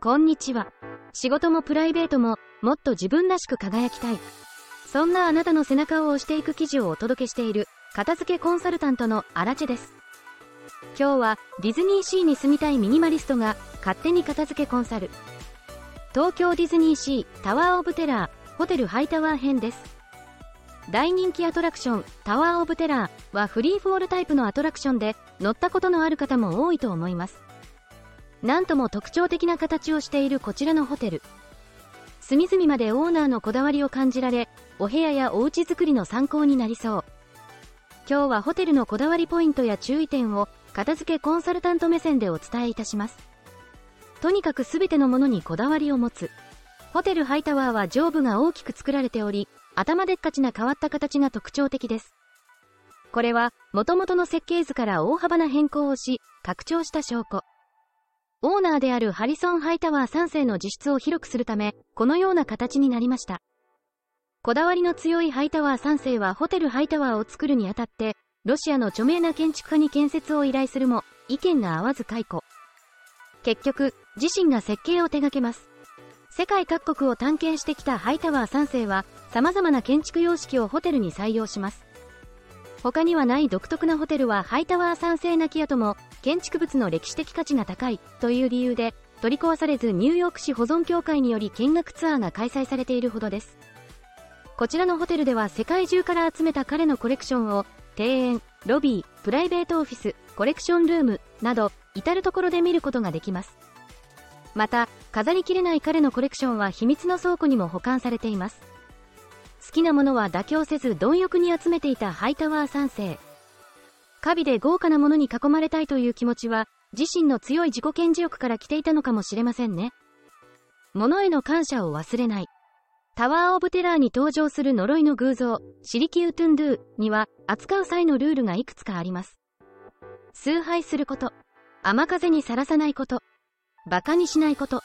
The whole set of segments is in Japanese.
こんにちは。仕事もプライベートももっと自分らしく輝きたい。そんなあなたの背中を押していく記事をお届けしている片付けコンサルタントのアラチェです。今日はディズニーシーに住みたいミニマリストが勝手に片付けコンサル。東京ディズニーシータワーオブテラーホテルハイタワー編です。大人気アトラクションタワーオブテラーはフリーフォールタイプのアトラクションで乗ったことのある方も多いと思います。なんとも特徴的な形をしているこちらのホテル。隅々までオーナーのこだわりを感じられ、お部屋やお家作りの参考になりそう。今日はホテルのこだわりポイントや注意点を片付けコンサルタント目線でお伝えいたします。とにかく全てのものにこだわりを持つ。ホテルハイタワーは上部が大きく作られており、頭でっかちな変わった形が特徴的です。これは、元々の設計図から大幅な変更をし、拡張した証拠。オーナーであるハリソン・ハイタワー3世の自室を広くするため、このような形になりました。こだわりの強いハイタワー3世はホテルハイタワーを作るにあたって、ロシアの著名な建築家に建設を依頼するも、意見が合わず解雇。結局、自身が設計を手掛けます。世界各国を探検してきたハイタワー3世は、様々な建築様式をホテルに採用します。他にはない独特なホテルはハイタワー3世なき跡も建築物の歴史的価値が高いという理由で取り壊されずニューヨーク市保存協会により見学ツアーが開催されているほどですこちらのホテルでは世界中から集めた彼のコレクションを庭園ロビープライベートオフィスコレクションルームなど至る所で見ることができますまた飾りきれない彼のコレクションは秘密の倉庫にも保管されています好きなものは妥協せず貪欲に集めていたハイタワー3世華美で豪華なものに囲まれたいという気持ちは、自身の強い自己顕示欲から来ていたのかもしれませんね。物への感謝を忘れない。タワーオブテラーに登場する呪いの偶像、シリキウトゥンドゥーには、扱う際のルールがいくつかあります。崇拝すること、雨風にさらさないこと、馬鹿にしないこと、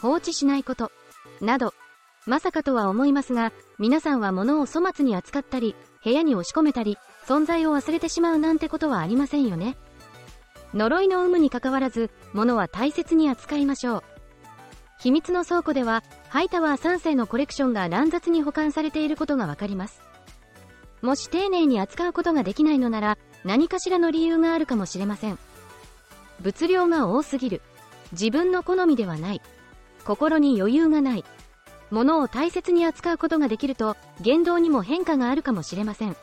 放置しないこと、など、まさかとは思いますが、皆さんは物を粗末に扱ったり、部屋に押し込めたり、存在を忘れてしまうなんてことはありませんよね。呪いの有無にかかわらず、物は大切に扱いましょう。秘密の倉庫では、ハイタワー3世のコレクションが乱雑に保管されていることがわかります。もし丁寧に扱うことができないのなら、何かしらの理由があるかもしれません。物量が多すぎる。自分の好みではない。心に余裕がない。物を大切に扱うことができると、言動にも変化があるかもしれません。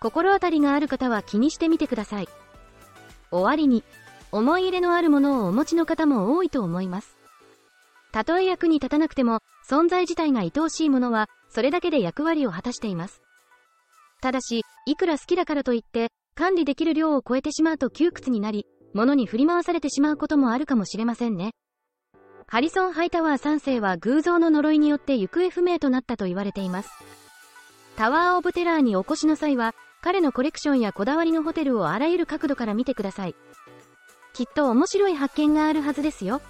心当たりがある方は気にしてみてください。終わりに、思い入れのあるものをお持ちの方も多いと思います。たとえ役に立たなくても、存在自体が愛おしいものは、それだけで役割を果たしています。ただし、いくら好きだからといって、管理できる量を超えてしまうと窮屈になり、物に振り回されてしまうこともあるかもしれませんね。ハリソン・ハイタワー3世は偶像の呪いによって行方不明となったと言われています。タワー・オブ・テラーにお越しの際は、彼のコレクションやこだわりのホテルをあらゆる角度から見てください。きっと面白い発見があるはずですよ。